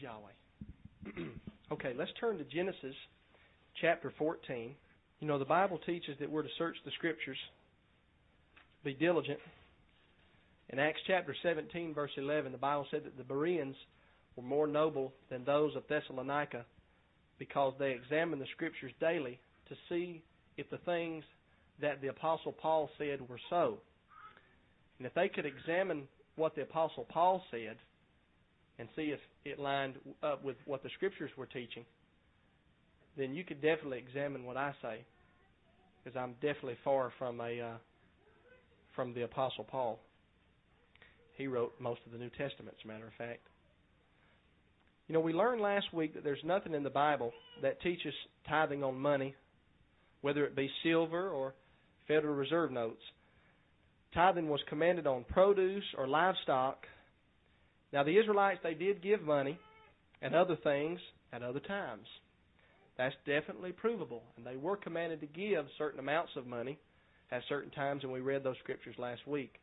Yahweh. okay, let's turn to Genesis chapter 14. You know, the Bible teaches that we're to search the Scriptures, be diligent. In Acts chapter 17, verse 11, the Bible said that the Bereans were more noble than those of Thessalonica because they examined the Scriptures daily to see if the things that the Apostle Paul said were so. And if they could examine what the Apostle Paul said and see if it lined up with what the Scriptures were teaching, then you could definitely examine what I say, because I'm definitely far from a uh, from the Apostle Paul. He wrote most of the New Testament, as a matter of fact. You know, we learned last week that there's nothing in the Bible that teaches tithing on money, whether it be silver or Federal Reserve notes. Tithing was commanded on produce or livestock. Now, the Israelites, they did give money and other things at other times. That's definitely provable. And they were commanded to give certain amounts of money at certain times, and we read those scriptures last week.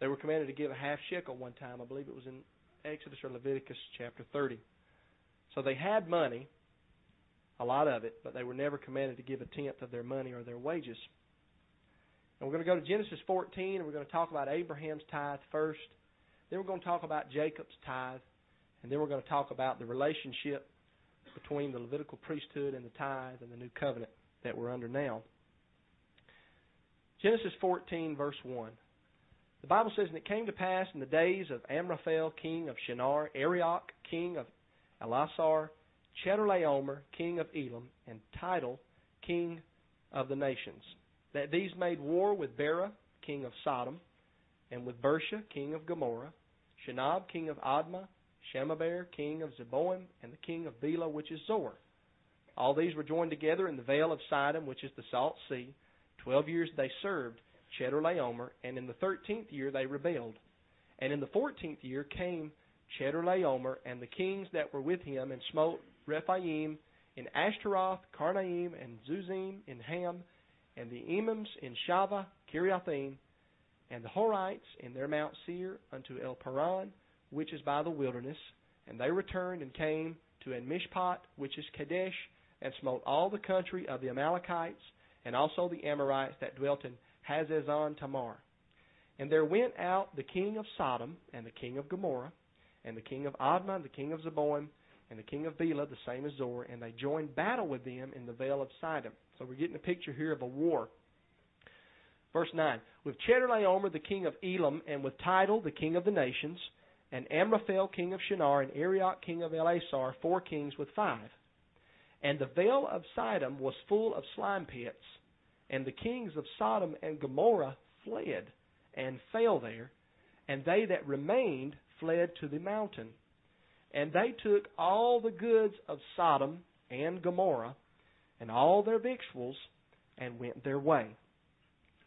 They were commanded to give a half shekel one time. I believe it was in Exodus or Leviticus chapter 30. So they had money, a lot of it, but they were never commanded to give a tenth of their money or their wages. And we're going to go to Genesis 14, and we're going to talk about Abraham's tithe first. Then we're going to talk about Jacob's tithe. And then we're going to talk about the relationship between the Levitical priesthood and the tithe and the new covenant that we're under now. Genesis 14, verse 1. The Bible says, And it came to pass in the days of Amraphel, king of Shinar, Arioch, king of Ellasar, Chedorlaomer, king of Elam, and Tidal, king of the nations, that these made war with Bera, king of Sodom, and with Birsha, king of Gomorrah, Shinab, king of Admah, Shemeber, king of Zeboim, and the king of Bela, which is Zoar. All these were joined together in the vale of Siddim, which is the Salt Sea. Twelve years they served Chedorlaomer, and in the thirteenth year they rebelled. And in the fourteenth year came Chedorlaomer and the kings that were with him, and smote Rephaim in Ashtaroth, Karnaim, and Zuzim in Ham, and the Emims in Shaveh, Kiriathaim, and the Horites in their Mount Seir unto El Paran, which is by the wilderness. And they returned and came to En-Mishpat, which is Kadesh, and smote all the country of the Amalekites, and also the Amorites that dwelt in Hazezon Tamar. And there went out the king of Sodom, and the king of Gomorrah, and the king of Admah, and the king of Zeboim, and the king of Bela, the same as Zoar, and they joined battle with them in the vale of Siddim. So we're getting a picture here of a war. Verse 9 With Chedorlaomer, the king of Elam, and with Tidal, the king of the nations, and Amraphel king of Shinar, and Arioch king of Ellasar, four kings with five. And the vale of Siddim was full of slime pits, and the kings of Sodom and Gomorrah fled and fell there, and they that remained fled to the mountain. And they took all the goods of Sodom and Gomorrah, and all their victuals, and went their way.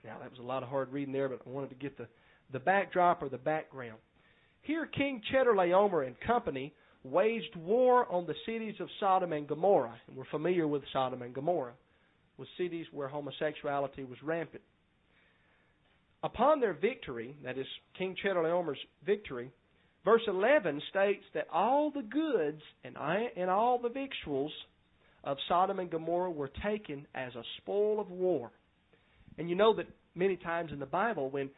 Now that was a lot of hard reading there, but I wanted to get the, the backdrop or the background. Here, King Chedorlaomer and company waged war on the cities of Sodom and Gomorrah. And we're familiar with Sodom and Gomorrah, with cities where homosexuality was rampant. Upon their victory, that is King Chedorlaomer's victory, verse 11 states that all the goods and, and all the victuals of Sodom and Gomorrah were taken as a spoil of war. And you know that many times in the Bible, when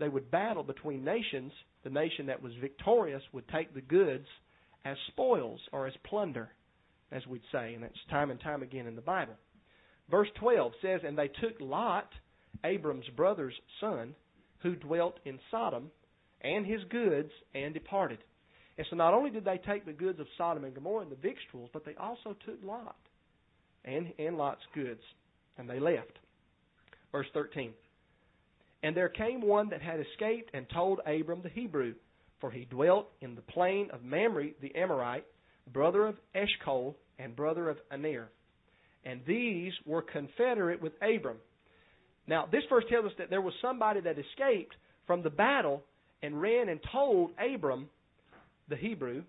they would battle between nations, the nation that was victorious would take the goods as spoils or as plunder, as we'd say, and that's time and time again in the Bible. Verse 12 says, And they took Lot, Abram's brother's son, who dwelt in Sodom, and his goods, and departed. And so not only did they take the goods of Sodom and Gomorrah and the victuals, but they also took Lot and, and Lot's goods, and they left. Verse 13. And there came one that had escaped and told Abram the Hebrew, for he dwelt in the plain of Mamre the Amorite, brother of Eshcol and brother of Aner. And these were confederate with Abram. Now, this verse tells us that there was somebody that escaped from the battle and ran and told Abram, the Hebrew.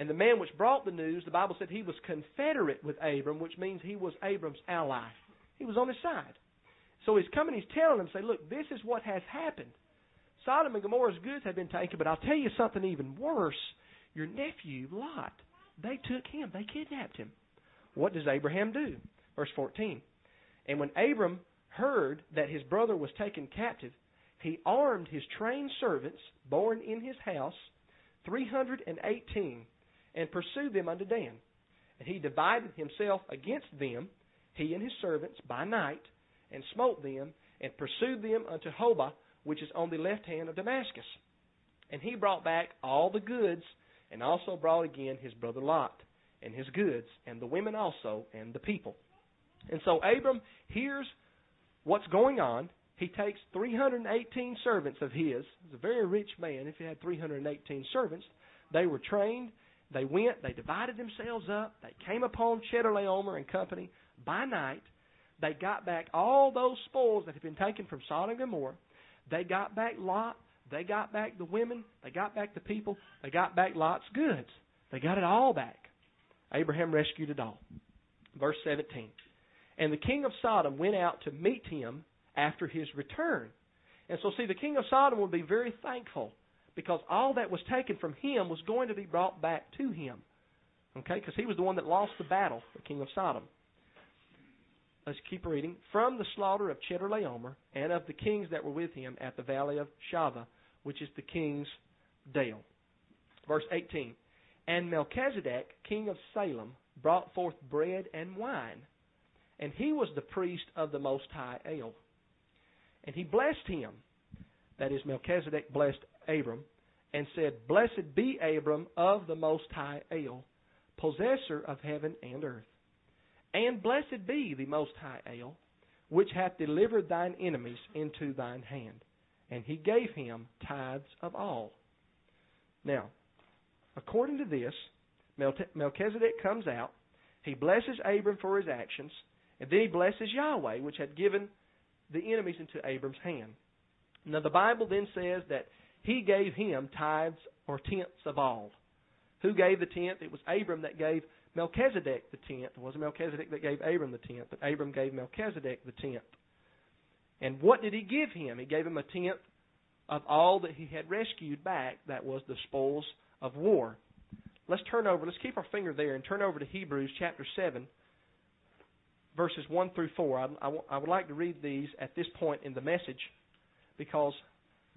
And the man which brought the news, the Bible said he was confederate with Abram, which means he was Abram's ally. He was on his side. So he's coming, he's telling them, say, look, this is what has happened. Sodom and Gomorrah's goods have been taken, but I'll tell you something even worse. your nephew Lot. They took him, they kidnapped him. What does Abraham do? Verse 14. And when Abram heard that his brother was taken captive, he armed his trained servants born in his house, 318, and pursued them unto Dan. And he divided himself against them, he and his servants, by night, and smote them, and pursued them unto Hobah, which is on the left hand of Damascus. And he brought back all the goods, and also brought again his brother Lot, and his goods, and the women also, and the people. And so Abram hears what's going on. He takes 318 servants of his. He's a very rich man if he had 318 servants. They were trained. They went. They divided themselves up. They came upon Chedorlaomer and company by night. They got back all those spoils that had been taken from Sodom and Gomorrah. They got back Lot. They got back the women. They got back the people. They got back Lot's goods. They got it all back. Abraham rescued it all. Verse 17. And the king of Sodom went out to meet him after his return. And so, see, the king of Sodom would be very thankful because all that was taken from him was going to be brought back to him. Okay? Because he was the one that lost the battle, the king of Sodom. Let's keep reading. From the slaughter of Chedorlaomer and of the kings that were with him at the valley of Shaveh, which is the king's dale. Verse 18. And Melchizedek, king of Salem, brought forth bread and wine and he was the priest of the Most High El. And he blessed him. That is, Melchizedek blessed Abram and said, Blessed be Abram of the Most High El, possessor of heaven and earth. And blessed be the Most High El, which hath delivered thine enemies into thine hand. And he gave him tithes of all. Now, according to this, Melchizedek comes out. He blesses Abram for his actions. And then he blesses Yahweh, which had given the enemies into Abram's hand. Now the Bible then says that he gave him tithes or tenths of all. Who gave the tenth? It was Abram that gave Melchizedek the tenth. It wasn't Melchizedek that gave Abram the tenth, but Abram gave Melchizedek the tenth. And what did he give him? He gave him a tenth of all that he had rescued back. That was the spoils of war. Let's turn over. Let's keep our finger there and turn over to Hebrews chapter 7 verses 1 through 4. I, I, I would like to read these at this point in the message because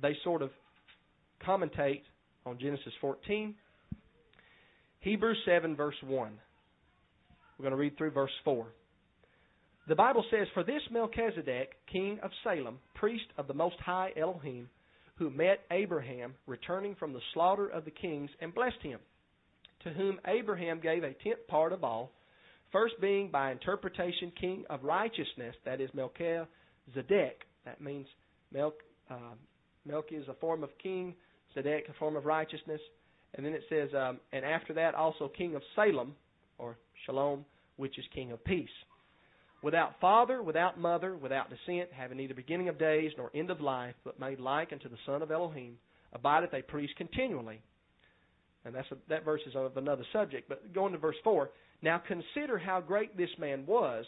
they sort of commentate on Genesis 14. Hebrews 7, verse 1. We're going to read through verse 4. The Bible says, For this Melchizedek, king of Salem, priest of the Most High Elohim, who met Abraham returning from the slaughter of the kings and blessed him, to whom Abraham gave a tenth part of all, First being by interpretation king of righteousness, that is Melchizedek. That means Melch, uh, Melch is a form of king, Zedek a form of righteousness. And then it says, um, and after that also king of Salem, or Shalom, which is king of peace. Without father, without mother, without descent, having neither beginning of days nor end of life, but made like unto the Son of Elohim, abideth a priest continually. And that's a, that verse is of another subject. But going to verse 4, now consider how great this man was,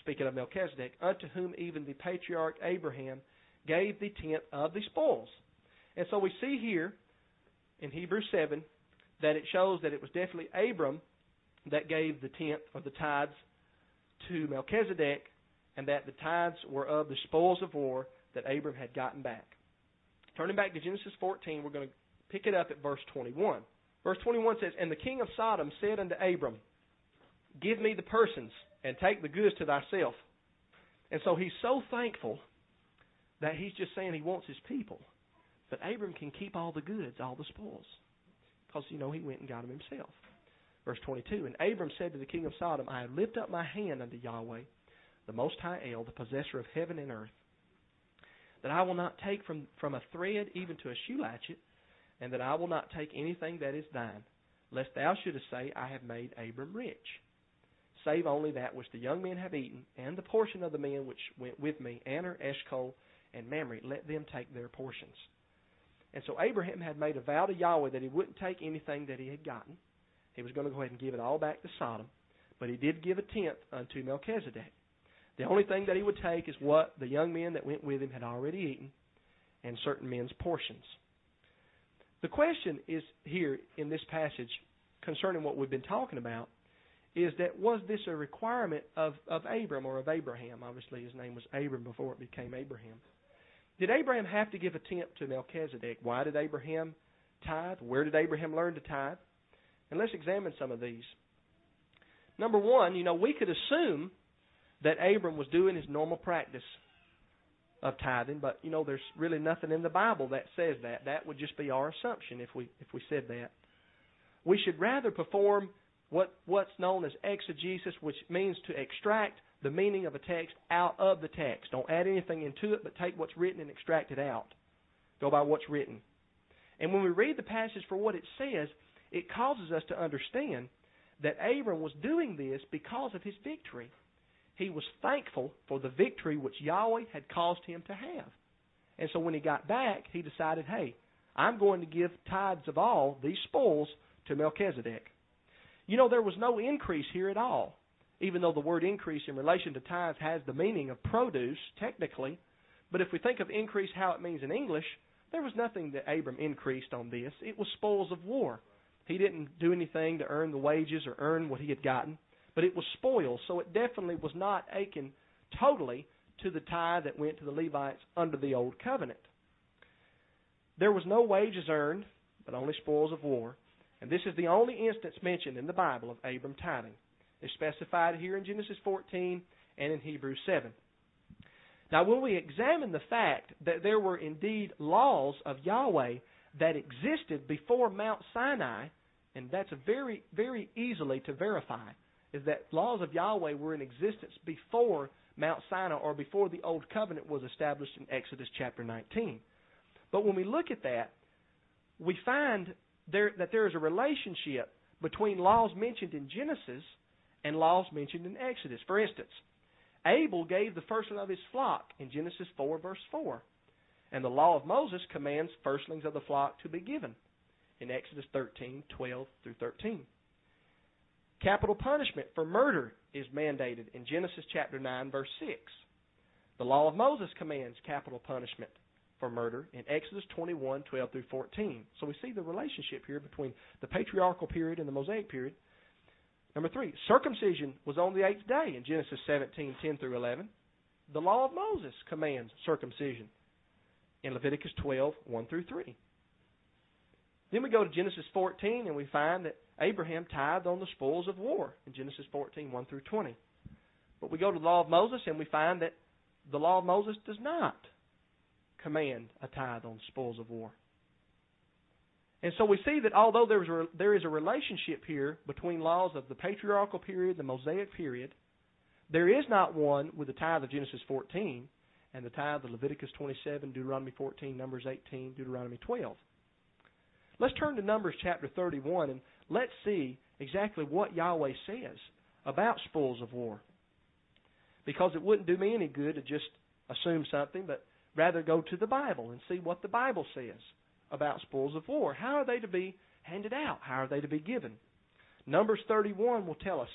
speaking of Melchizedek, unto whom even the patriarch Abraham gave the tenth of the spoils. And so we see here in Hebrews 7 that it shows that it was definitely Abram that gave the tenth of the tithes to Melchizedek, and that the tithes were of the spoils of war that Abram had gotten back. Turning back to Genesis 14, we're going to pick it up at verse 21. Verse 21 says, And the king of Sodom said unto Abram, Give me the persons and take the goods to thyself. And so he's so thankful that he's just saying he wants his people. But Abram can keep all the goods, all the spoils. Because, you know, he went and got them himself. Verse 22 And Abram said to the king of Sodom, I have lift up my hand unto Yahweh, the Most High El, the possessor of heaven and earth, that I will not take from, from a thread even to a shoe latchet, and that I will not take anything that is thine, lest thou shouldest say, I have made Abram rich save only that which the young men have eaten, and the portion of the men which went with me, Aner, Eshcol, and Mamre, let them take their portions. And so Abraham had made a vow to Yahweh that he wouldn't take anything that he had gotten. He was going to go ahead and give it all back to Sodom. But he did give a tenth unto Melchizedek. The only thing that he would take is what the young men that went with him had already eaten, and certain men's portions. The question is here in this passage concerning what we've been talking about is that was this a requirement of, of Abram or of Abraham? Obviously, his name was Abram before it became Abraham. Did Abraham have to give a tenth to Melchizedek? Why did Abraham tithe? Where did Abraham learn to tithe? And let's examine some of these. Number one, you know, we could assume that Abram was doing his normal practice of tithing, but you know, there's really nothing in the Bible that says that. That would just be our assumption if we if we said that. We should rather perform what what's known as exegesis, which means to extract the meaning of a text out of the text. Don't add anything into it, but take what's written and extract it out. Go by what's written. And when we read the passage for what it says, it causes us to understand that Abram was doing this because of his victory. He was thankful for the victory which Yahweh had caused him to have. And so when he got back, he decided, hey, I'm going to give tithes of all these spoils to Melchizedek. You know, there was no increase here at all, even though the word increase in relation to tithes has the meaning of produce, technically. But if we think of increase how it means in English, there was nothing that Abram increased on this. It was spoils of war. He didn't do anything to earn the wages or earn what he had gotten, but it was spoils, so it definitely was not akin totally to the tithe that went to the Levites under the old covenant. There was no wages earned, but only spoils of war. And this is the only instance mentioned in the Bible of Abram tithing. It's specified here in Genesis 14 and in Hebrews 7. Now, when we examine the fact that there were indeed laws of Yahweh that existed before Mount Sinai, and that's very, very easily to verify, is that laws of Yahweh were in existence before Mount Sinai or before the Old Covenant was established in Exodus chapter 19. But when we look at that, we find there, that there is a relationship between laws mentioned in Genesis and laws mentioned in Exodus. For instance, Abel gave the firstling of his flock in Genesis 4, verse 4. And the law of Moses commands firstlings of the flock to be given in Exodus 13, 12 through 13. Capital punishment for murder is mandated in Genesis chapter 9, verse 6. The law of Moses commands capital punishment for murder in Exodus 21, 12 through 14. So we see the relationship here between the patriarchal period and the Mosaic period. Number three, circumcision was on the eighth day in Genesis 17, 10 through 11. The law of Moses commands circumcision in Leviticus 12, 1 through 3. Then we go to Genesis 14 and we find that Abraham tithed on the spoils of war in Genesis 14, 1 through 20. But we go to the law of Moses and we find that the law of Moses does not command a tithe on spoils of war. And so we see that although there is, a, there is a relationship here between laws of the patriarchal period, the Mosaic period, there is not one with the tithe of Genesis 14 and the tithe of Leviticus 27, Deuteronomy 14, Numbers 18, Deuteronomy 12. Let's turn to Numbers chapter 31 and let's see exactly what Yahweh says about spoils of war. Because it wouldn't do me any good to just assume something, but rather go to the Bible and see what the Bible says about spoils of war. How are they to be handed out? How are they to be given? Numbers 31 will tell us.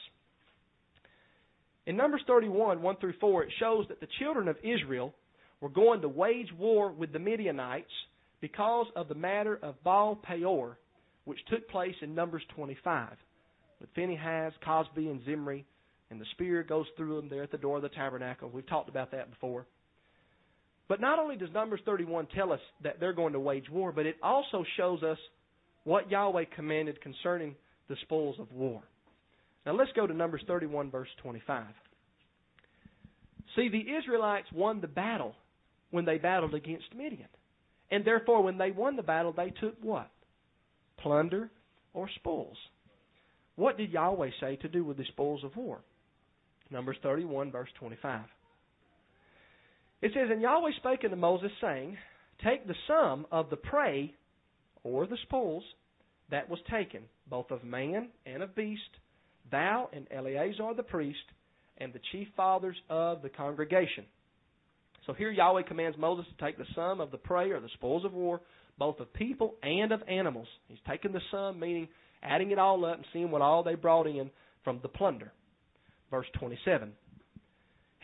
In Numbers 31, 1 through 4, it shows that the children of Israel were going to wage war with the Midianites because of the matter of Baal Peor, which took place in Numbers 25, with Phinehas, Cosbi, and Zimri, and the spear goes through them there at the door of the tabernacle. We've talked about that before. But not only does Numbers 31 tell us that they're going to wage war, but it also shows us what Yahweh commanded concerning the spoils of war. Now let's go to Numbers 31, verse 25. See, the Israelites won the battle when they battled against Midian. And therefore, when they won the battle, they took what? Plunder or spoils. What did Yahweh say to do with the spoils of war? Numbers 31, verse 25. It says, And Yahweh spake unto Moses, saying, Take the sum of the prey, or the spoils, that was taken, both of man and of beast, thou and Eleazar the priest, and the chief fathers of the congregation. So here Yahweh commands Moses to take the sum of the prey or the spoils of war, both of people and of animals. He's taking the sum, meaning adding it all up and seeing what all they brought in from the plunder. Verse 27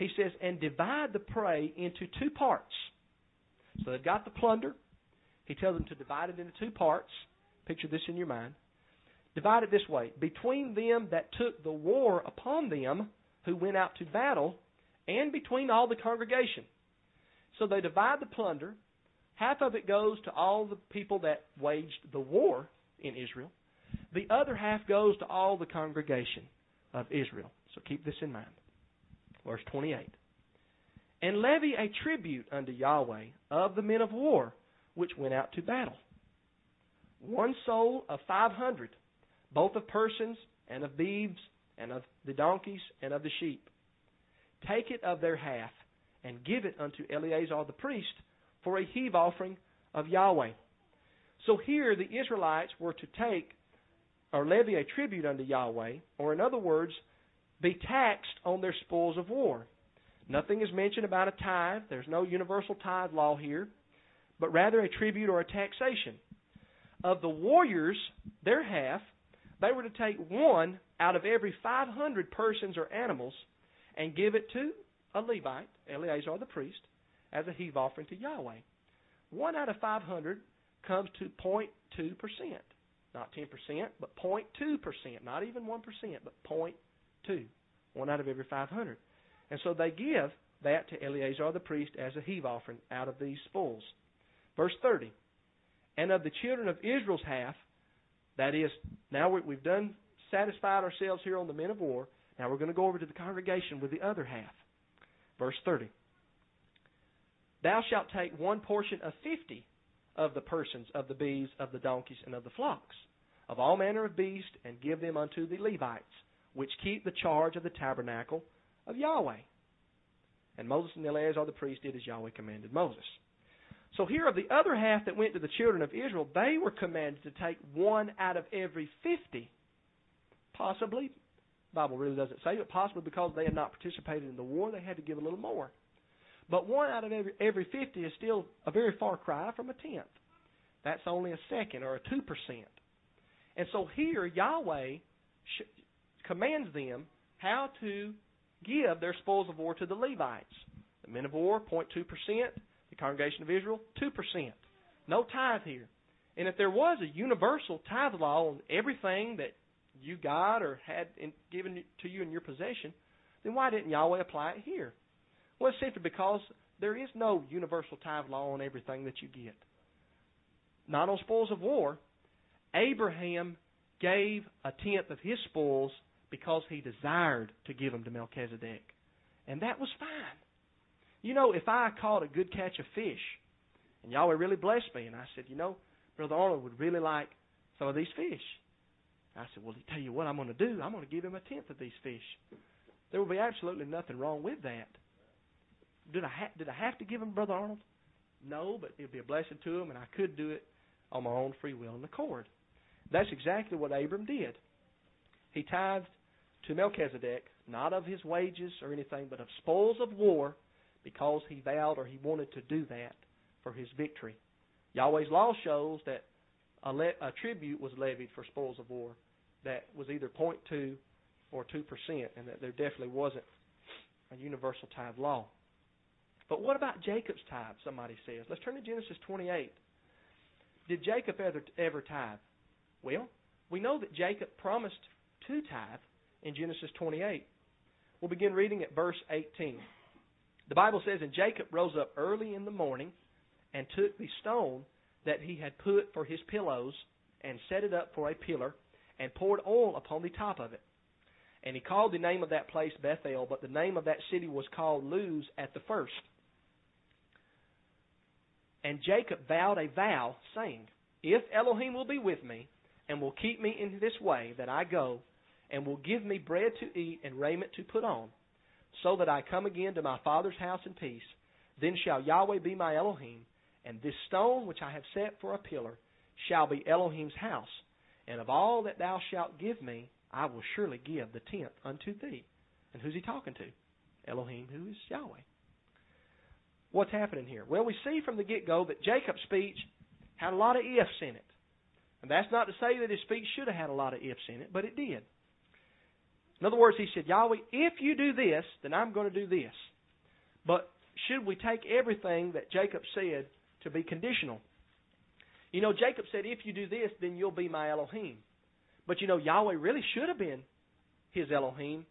he says, and divide the prey into two parts. So they've got the plunder. he tells them to divide it into two parts. Picture this in your mind. Divide it this way between them that took the war upon them who went out to battle, and between all the congregation. So they divide the plunder. Half of it goes to all the people that waged the war in Israel. The other half goes to all the congregation of Israel. So keep this in mind. Verse 28. And levy a tribute unto Yahweh of the men of war which went out to battle. One soul of five hundred, both of persons and of beeves and of the donkeys and of the sheep. Take it of their half and give it unto Eleazar the priest for a heave offering of Yahweh. So here the Israelites were to take or levy a tribute unto Yahweh, or in other words, be taxed on their spoils of war. Nothing is mentioned about a tithe. There's no universal tithe law here, but rather a tribute or a taxation. Of the warriors, their half, they were to take one out of every 500 persons or animals and give it to a Levite, Eleazar the priest, as a heave offering to Yahweh. One out of 500 comes to 0.2%. Not 10%, but 0.2%. Not even 1%, but 0.2. One out of every 500. And so they give that to Eleazar the priest as a heave offering out of these spoils. Verse 30. And of the children of Israel's half, that is, now we've done satisfied ourselves here on the men of war. Now we're going to go over to the congregation with the other half. Verse 30. Thou shalt take one portion of fifty of the persons of the beeves, of the donkeys, and of the flocks, of all manner of beasts, and give them unto the Levites, which keep the charge of the tabernacle of Yahweh. And Moses and Eleazar the priest did as Yahweh commanded Moses. So here of the other half that went to the children of Israel, they were commanded to take one out of every fifty. Possibly, Bible really doesn't say, but possibly because they had not participated in the war, they had to give a little more. But one out of every, every 50 is still a very far cry from a tenth. That's only a second or a 2%. And so here, Yahweh sh- commands them how to give their spoils of war to the Levites. The men of war, 0.2%. The congregation of Israel, 2%. No tithe here. And if there was a universal tithe law on everything that you got or had in, given to you in your possession, then why didn't Yahweh apply it here? Well, it's simply because there is no universal tithe law on everything that you get. Not on spoils of war. Abraham gave a tenth of his spoils because he desired to give them to Melchizedek. And that was fine. You know, if I caught a good catch of fish, and Yahweh really blessed me, and I said, you know, Brother Arnold would really like some of these fish. I said, well, tell you what I'm going to do. I'm going to give him a tenth of these fish. There will be absolutely nothing wrong with that. Did I ha- did I have to give him Brother Arnold? No, but it would be a blessing to him, and I could do it on my own free will and accord. That's exactly what Abram did. He tithed to Melchizedek, not of his wages or anything, but of spoils of war, because he vowed or he wanted to do that for his victory. Yahweh's law shows that a, le- a tribute was levied for spoils of war that was either 0.2 or 2%, and that there definitely wasn't a universal tithe law. But what about Jacob's tithe, somebody says? Let's turn to Genesis 28. Did Jacob ever, ever tithe? Well, we know that Jacob promised to tithe in Genesis 28. We'll begin reading at verse 18. The Bible says, And Jacob rose up early in the morning and took the stone that he had put for his pillows and set it up for a pillar and poured oil upon the top of it. And he called the name of that place Bethel, but the name of that city was called Luz at the first. And Jacob vowed a vow, saying, If Elohim will be with me, and will keep me in this way that I go, and will give me bread to eat and raiment to put on, so that I come again to my father's house in peace, then shall Yahweh be my Elohim, and this stone which I have set for a pillar shall be Elohim's house. And of all that thou shalt give me, I will surely give the tenth unto thee. And who's he talking to? Elohim, who is Yahweh. What's happening here? Well, we see from the get go that Jacob's speech had a lot of ifs in it. And that's not to say that his speech should have had a lot of ifs in it, but it did. In other words, he said, Yahweh, if you do this, then I'm going to do this. But should we take everything that Jacob said to be conditional? You know, Jacob said, If you do this, then you'll be my Elohim. But you know, Yahweh really should have been his Elohim,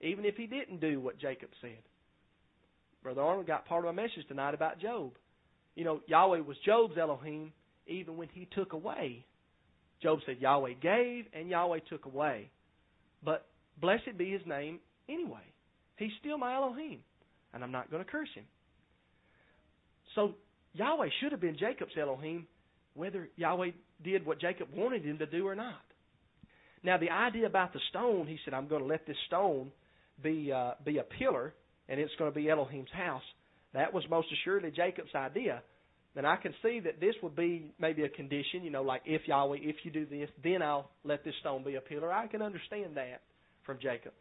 even if he didn't do what Jacob said. Brother Arnold got part of my message tonight about Job. You know, Yahweh was Job's Elohim even when he took away. Job said, Yahweh gave and Yahweh took away. But blessed be his name anyway. He's still my Elohim, and I'm not going to curse him. So Yahweh should have been Jacob's Elohim, whether Yahweh did what Jacob wanted him to do or not. Now, the idea about the stone, he said, I'm going to let this stone be uh, be a pillar, and it's going to be Elohim's house. That was most assuredly Jacob's idea. And I can see that this would be maybe a condition, you know, like if Yahweh, if you do this, then I'll let this stone be a pillar. I can understand that from Jacob.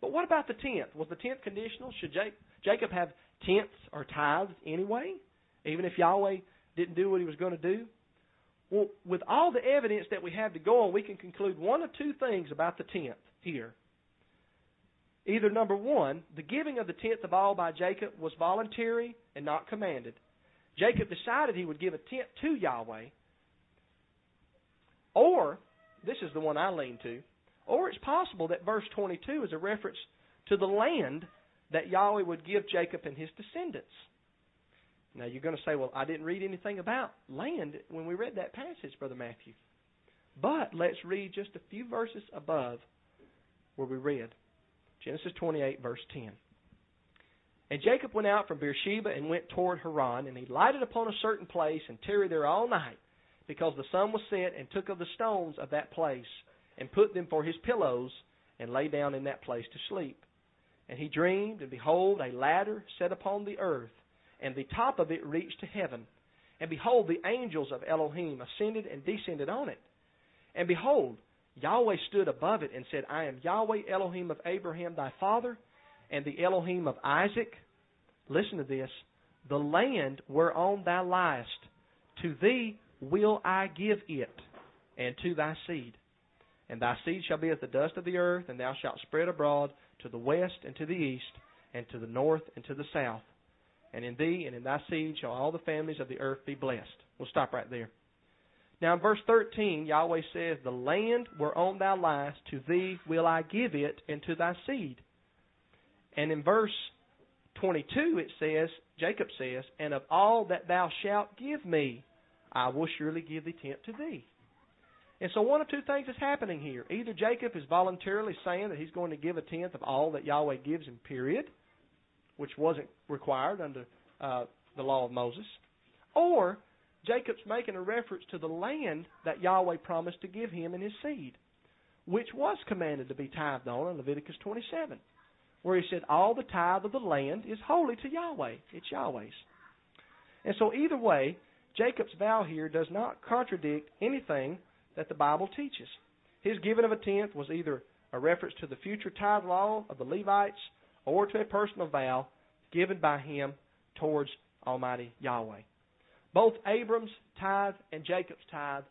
But what about the tenth? Was the tenth conditional? Should Jacob have tenths or tithes anyway, even if Yahweh didn't do what he was going to do? Well, with all the evidence that we have to go on, we can conclude one of two things about the tenth here. Either number one, the giving of the tenth of all by Jacob was voluntary and not commanded. Jacob decided he would give a tenth to Yahweh. Or, this is the one I lean to, or it's possible that verse 22 is a reference to the land that Yahweh would give Jacob and his descendants. Now you're going to say, well, I didn't read anything about land when we read that passage, Brother Matthew. But let's read just a few verses above where we read. Genesis 28, verse 10. And Jacob went out from Beersheba and went toward Haran, and he lighted upon a certain place and tarried there all night, because the sun was set, and took of the stones of that place, and put them for his pillows, and lay down in that place to sleep. And he dreamed, and behold, a ladder set upon the earth, and the top of it reached to heaven. And behold, the angels of Elohim ascended and descended on it. And behold, Yahweh stood above it and said, I am Yahweh Elohim of Abraham thy father, and the Elohim of Isaac. Listen to this. The land whereon thou liest, to thee will I give it, and to thy seed. And thy seed shall be as the dust of the earth, and thou shalt spread abroad to the west and to the east, and to the north and to the south. And in thee and in thy seed shall all the families of the earth be blessed. We'll stop right there. Now in verse 13, Yahweh says, The land whereon thou liest, to thee will I give it, and to thy seed. And in verse 22 it says, Jacob says, And of all that thou shalt give me, I will surely give the tenth to thee. And so one of two things is happening here. Either Jacob is voluntarily saying that he's going to give a tenth of all that Yahweh gives him, period, which wasn't required under uh, the law of Moses, or Jacob's making a reference to the land that Yahweh promised to give him and his seed, which was commanded to be tithed on in Leviticus 27, where he said, All the tithe of the land is holy to Yahweh. It's Yahweh's. And so, either way, Jacob's vow here does not contradict anything that the Bible teaches. His giving of a tenth was either a reference to the future tithe law of the Levites or to a personal vow given by him towards Almighty Yahweh. Both Abram's tithe and Jacob's tithe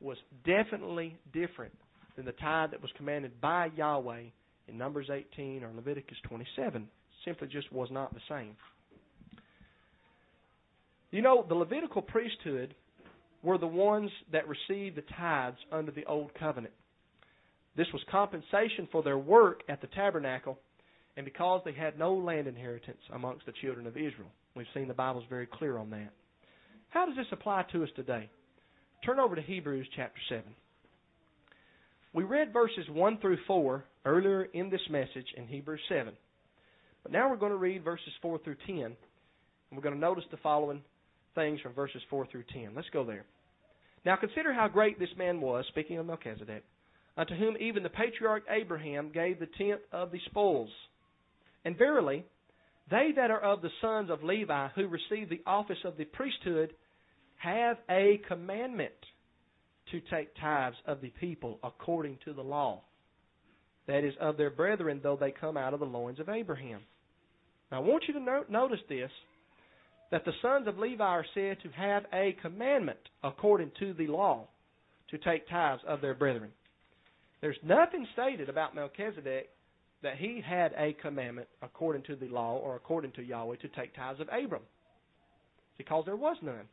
was definitely different than the tithe that was commanded by Yahweh in Numbers 18 or Leviticus 27. Simply just was not the same. You know, the Levitical priesthood were the ones that received the tithes under the Old Covenant. This was compensation for their work at the tabernacle and because they had no land inheritance amongst the children of Israel. We've seen the Bible's very clear on that. How does this apply to us today? Turn over to Hebrews chapter 7. We read verses 1 through 4 earlier in this message in Hebrews 7. But now we're going to read verses 4 through 10. And we're going to notice the following things from verses 4 through 10. Let's go there. Now consider how great this man was, speaking of Melchizedek, unto whom even the patriarch Abraham gave the tenth of the spoils. And verily, they that are of the sons of Levi who receive the office of the priesthood have a commandment to take tithes of the people according to the law. That is, of their brethren, though they come out of the loins of Abraham. Now, I want you to no- notice this that the sons of Levi are said to have a commandment according to the law to take tithes of their brethren. There's nothing stated about Melchizedek that he had a commandment according to the law or according to Yahweh to take tithes of Abram because there was none.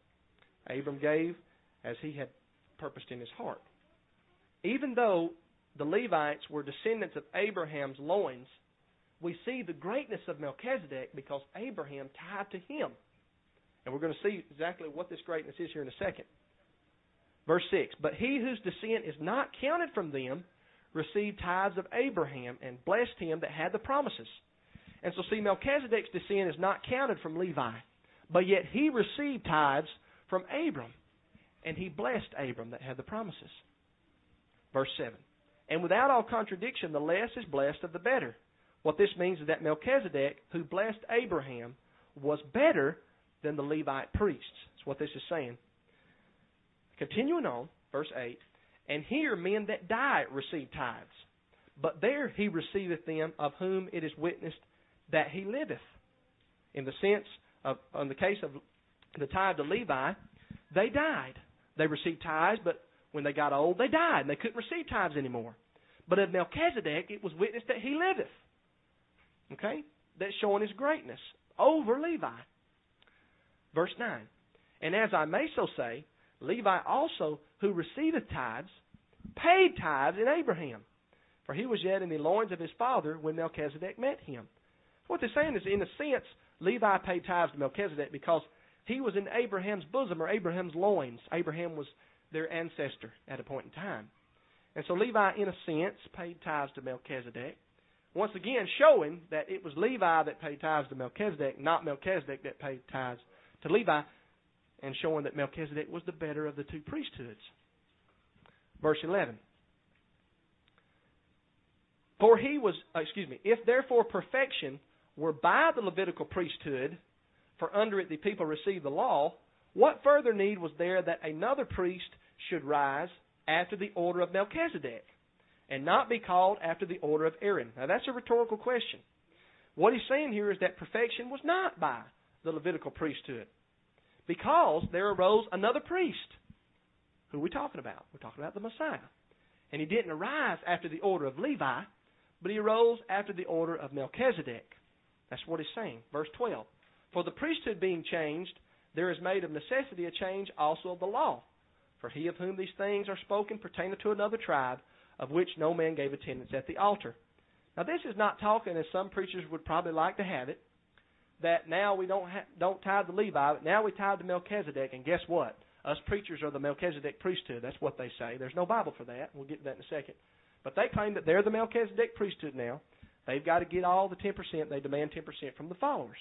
Abram gave as he had purposed in his heart. Even though the Levites were descendants of Abraham's loins, we see the greatness of Melchizedek because Abraham tied to him. And we're going to see exactly what this greatness is here in a second. Verse 6 But he whose descent is not counted from them received tithes of Abraham and blessed him that had the promises. And so, see, Melchizedek's descent is not counted from Levi, but yet he received tithes from Abram, and he blessed Abram that had the promises. Verse 7 And without all contradiction, the less is blessed of the better. What this means is that Melchizedek, who blessed Abraham, was better than the Levite priests. That's what this is saying. Continuing on, verse 8 And here men that die receive tithes, but there he receiveth them of whom it is witnessed that he liveth. In the sense of, in the case of the tithe to Levi, they died. They received tithes, but when they got old, they died, and they couldn't receive tithes anymore. But of Melchizedek, it was witnessed that he liveth. Okay? That's showing his greatness over Levi. Verse 9. And as I may so say, Levi also, who receiveth tithes, paid tithes in Abraham. For he was yet in the loins of his father when Melchizedek met him. What they're saying is, in a sense, Levi paid tithes to Melchizedek because he was in Abraham's bosom or Abraham's loins. Abraham was their ancestor at a point in time. And so Levi, in a sense, paid tithes to Melchizedek. Once again, showing that it was Levi that paid tithes to Melchizedek, not Melchizedek that paid tithes to Levi, and showing that Melchizedek was the better of the two priesthoods. Verse 11. For he was, uh, excuse me, if therefore perfection were by the Levitical priesthood, for under it the people received the law, what further need was there that another priest should rise after the order of Melchizedek, and not be called after the order of Aaron? Now that's a rhetorical question. What he's saying here is that perfection was not by the Levitical priesthood, because there arose another priest. Who are we talking about? We're talking about the Messiah. And he didn't arise after the order of Levi, but he arose after the order of Melchizedek. That's what he's saying. Verse 12. For the priesthood being changed, there is made of necessity a change also of the law. For he of whom these things are spoken pertaineth to another tribe, of which no man gave attendance at the altar. Now, this is not talking as some preachers would probably like to have it, that now we don't ha- don't tithe to Levi, but now we tithe to Melchizedek, and guess what? Us preachers are the Melchizedek priesthood. That's what they say. There's no Bible for that. We'll get to that in a second. But they claim that they're the Melchizedek priesthood now. They've got to get all the 10%. They demand 10% from the followers.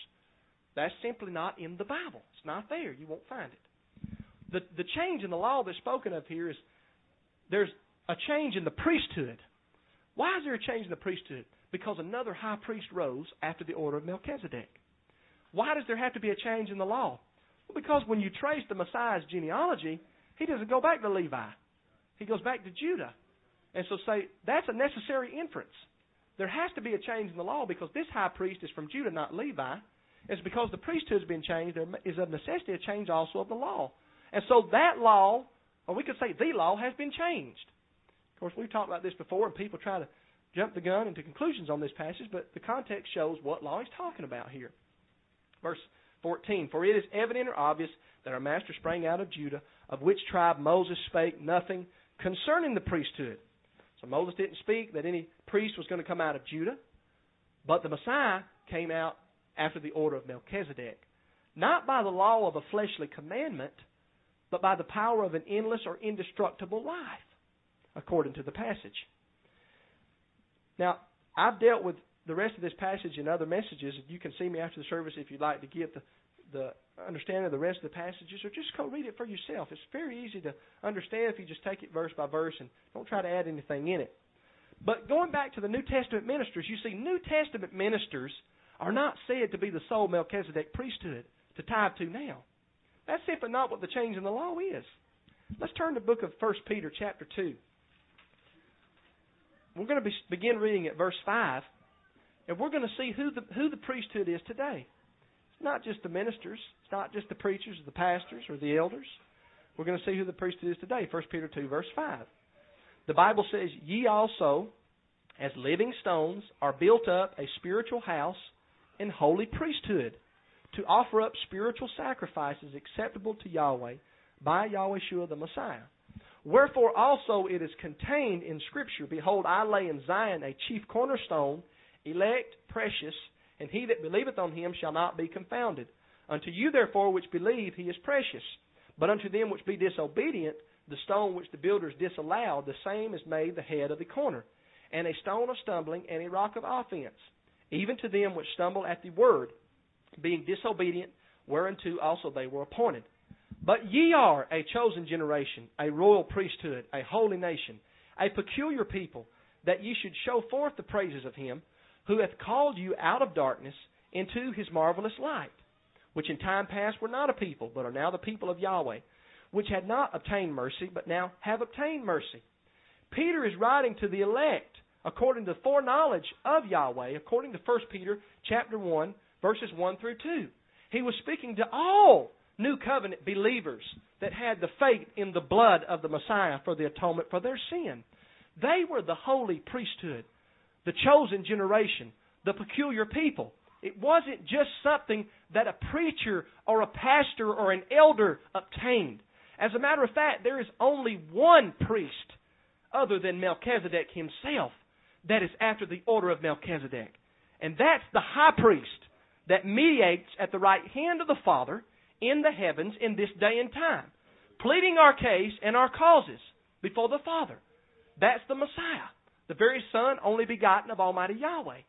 That's simply not in the Bible. It's not there. You won't find it. The, the change in the law that's spoken of here is there's a change in the priesthood. Why is there a change in the priesthood? Because another high priest rose after the order of Melchizedek. Why does there have to be a change in the law? Well, because when you trace the Messiah's genealogy, he doesn't go back to Levi. He goes back to Judah. And so say that's a necessary inference. There has to be a change in the law because this high priest is from Judah, not Levi. It's because the priesthood's been changed, there is of necessity a change also of the law. And so that law, or we could say the law, has been changed. Of course, we've talked about this before, and people try to jump the gun into conclusions on this passage, but the context shows what law he's talking about here. Verse 14 For it is evident or obvious that our master sprang out of Judah, of which tribe Moses spake nothing concerning the priesthood. So Moses didn't speak that any priest was going to come out of Judah, but the Messiah came out after the order of Melchizedek, not by the law of a fleshly commandment, but by the power of an endless or indestructible life, according to the passage. Now, I've dealt with the rest of this passage and other messages. You can see me after the service if you'd like to get the, the understanding of the rest of the passages, or just go read it for yourself. It's very easy to understand if you just take it verse by verse and don't try to add anything in it. But going back to the New Testament ministers, you see, New Testament ministers are not said to be the sole Melchizedek priesthood to tithe to now. That's simply not what the change in the law is. Let's turn to the book of 1 Peter chapter 2. We're going to be, begin reading at verse 5, and we're going to see who the, who the priesthood is today. It's not just the ministers. It's not just the preachers the pastors or the elders. We're going to see who the priesthood is today. 1 Peter 2, verse 5. The Bible says, Ye also, as living stones, are built up a spiritual house and holy priesthood to offer up spiritual sacrifices acceptable to Yahweh by Yahweh Shua the Messiah. Wherefore also it is contained in Scripture, Behold, I lay in Zion a chief cornerstone, elect, precious, and he that believeth on him shall not be confounded. Unto you therefore which believe he is precious. But unto them which be disobedient, the stone which the builders disallowed, the same is made the head of the corner, and a stone of stumbling and a rock of offense. Even to them which stumble at the word, being disobedient, whereunto also they were appointed. But ye are a chosen generation, a royal priesthood, a holy nation, a peculiar people, that ye should show forth the praises of him who hath called you out of darkness into his marvelous light, which in time past were not a people, but are now the people of Yahweh, which had not obtained mercy, but now have obtained mercy. Peter is writing to the elect according to the foreknowledge of Yahweh, according to 1 Peter chapter 1, verses 1 through 2. He was speaking to all new covenant believers that had the faith in the blood of the Messiah for the atonement for their sin. They were the holy priesthood, the chosen generation, the peculiar people. It wasn't just something that a preacher or a pastor or an elder obtained. As a matter of fact, there is only one priest other than Melchizedek himself that is after the order of Melchizedek. And that's the high priest that mediates at the right hand of the Father in the heavens in this day and time, pleading our case and our causes before the Father. That's the Messiah, the very Son, only begotten of Almighty Yahweh.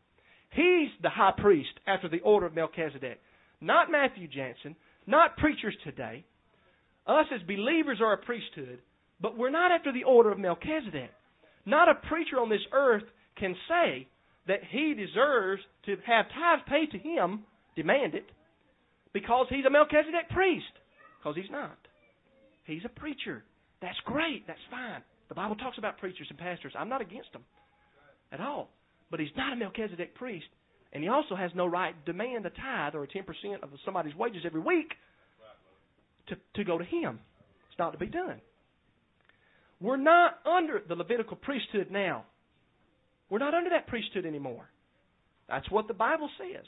He's the high priest after the order of Melchizedek. Not Matthew Jansen, not preachers today. Us as believers are a priesthood, but we're not after the order of Melchizedek. Not a preacher on this earth can say that he deserves to have tithes paid to him, demand it, because he's a Melchizedek priest. Because he's not. He's a preacher. That's great. That's fine. The Bible talks about preachers and pastors. I'm not against them at all. But he's not a Melchizedek priest. And he also has no right to demand a tithe or a 10% of somebody's wages every week to, to go to him. It's not to be done. We're not under the Levitical priesthood now. We're not under that priesthood anymore. That's what the Bible says.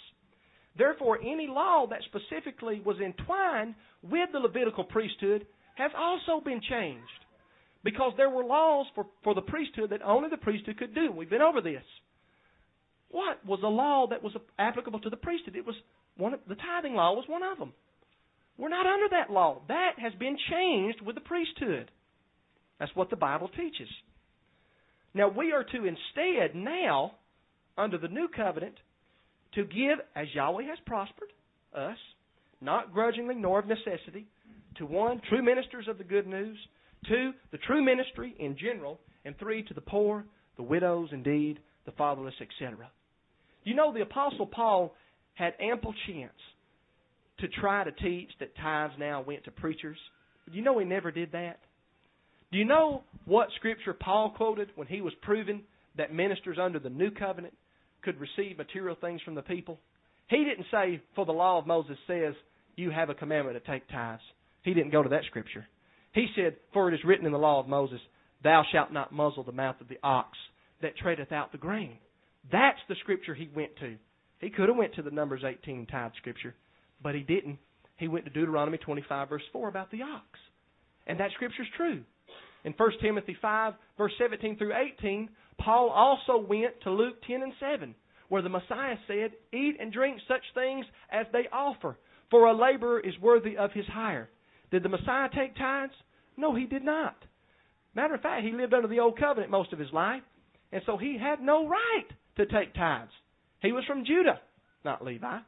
Therefore, any law that specifically was entwined with the Levitical priesthood has also been changed. Because there were laws for, for the priesthood that only the priesthood could do. We've been over this. What was a law that was applicable to the priesthood? It was one of, the tithing law was one of them. We're not under that law. That has been changed with the priesthood. That's what the Bible teaches. Now we are to instead now, under the new covenant, to give as Yahweh has prospered us, not grudgingly nor of necessity, to one, true ministers of the good news, two, the true ministry in general, and three, to the poor, the widows, indeed, the fatherless, etc. You know, the Apostle Paul had ample chance to try to teach that tithes now went to preachers. But you know he never did that? Do you know what scripture Paul quoted when he was proving that ministers under the new covenant could receive material things from the people. He didn't say, for the law of Moses says, you have a commandment to take tithes. He didn't go to that scripture. He said, for it is written in the law of Moses, thou shalt not muzzle the mouth of the ox that treadeth out the grain. That's the scripture he went to. He could have went to the Numbers 18 tithe scripture, but he didn't. He went to Deuteronomy 25 verse 4 about the ox. And that scripture's true. In 1 Timothy 5 verse 17 through 18, Paul also went to Luke 10 and 7, where the Messiah said, Eat and drink such things as they offer, for a laborer is worthy of his hire. Did the Messiah take tithes? No, he did not. Matter of fact, he lived under the old covenant most of his life, and so he had no right to take tithes. He was from Judah, not Levi.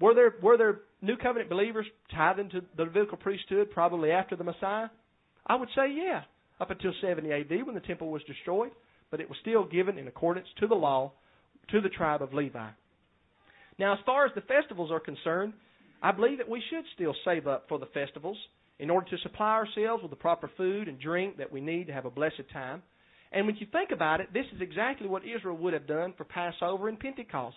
Were there were there new covenant believers tithing to the Levitical priesthood probably after the Messiah? I would say yeah up until 70 AD when the temple was destroyed, but it was still given in accordance to the law to the tribe of Levi. Now, as far as the festivals are concerned, I believe that we should still save up for the festivals in order to supply ourselves with the proper food and drink that we need to have a blessed time. And when you think about it, this is exactly what Israel would have done for Passover and Pentecost,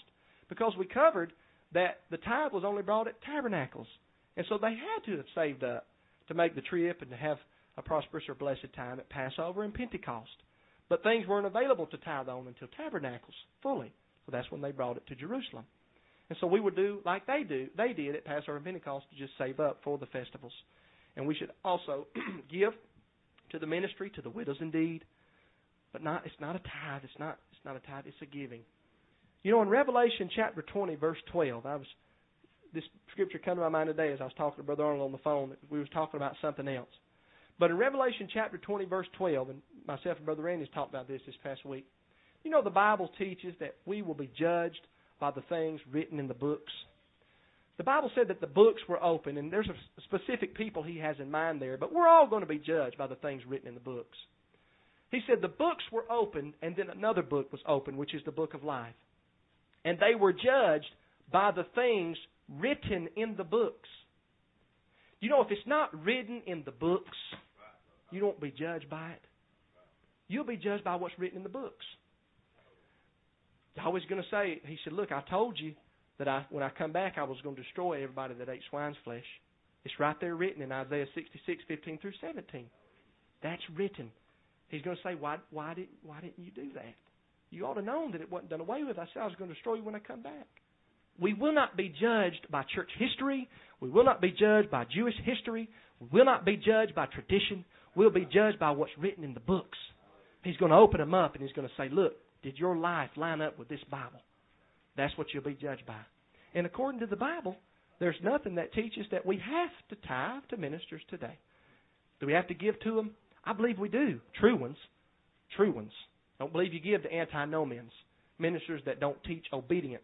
because we covered that the tithe was only brought at tabernacles. And so they had to have saved up to make the trip and to have a prosperous or blessed time at Passover and Pentecost. But things weren't available to tithe on until Tabernacles fully. So that's when they brought it to Jerusalem. And so we would do like they do, they did at Passover and Pentecost to just save up for the festivals. And we should also give to the ministry, to the widows indeed. But not it's not a tithe, it's not it's not a tithe, it's a giving. You know, in Revelation chapter twenty, verse twelve, I was this scripture come to my mind today as I was talking to Brother Arnold on the phone. We was talking about something else. But in Revelation chapter 20, verse 12, and myself and Brother Randy's talked about this this past week. You know, the Bible teaches that we will be judged by the things written in the books. The Bible said that the books were open, and there's a specific people he has in mind there, but we're all going to be judged by the things written in the books. He said the books were opened, and then another book was opened, which is the book of life. And they were judged by the things written in the books. You know, if it's not written in the books, you won't be judged by it. You'll be judged by what's written in the books. I was going to say, he said, Look, I told you that I, when I come back, I was going to destroy everybody that ate swine's flesh. It's right there written in Isaiah 66, 15 through 17. That's written. He's going to say, why, why, did, why didn't you do that? You ought to known that it wasn't done away with. I said I was going to destroy you when I come back. We will not be judged by church history. We will not be judged by Jewish history. We will not be judged by tradition. We'll be judged by what's written in the books. He's going to open them up and he's going to say, Look, did your life line up with this Bible? That's what you'll be judged by. And according to the Bible, there's nothing that teaches that we have to tithe to ministers today. Do we have to give to them? I believe we do. True ones. True ones. Don't believe you give to antinomians, ministers that don't teach obedience.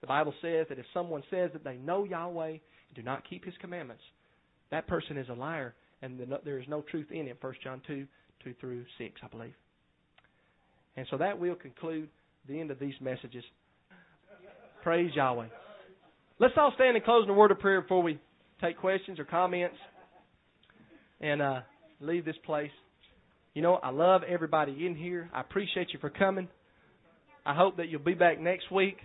The Bible says that if someone says that they know Yahweh and do not keep His commandments, that person is a liar, and there is no truth in him. 1 John 2, 2 through 6, I believe. And so that will conclude the end of these messages. Praise Yahweh. Let's all stand and close in a word of prayer before we take questions or comments and uh, leave this place. You know, I love everybody in here. I appreciate you for coming. I hope that you'll be back next week.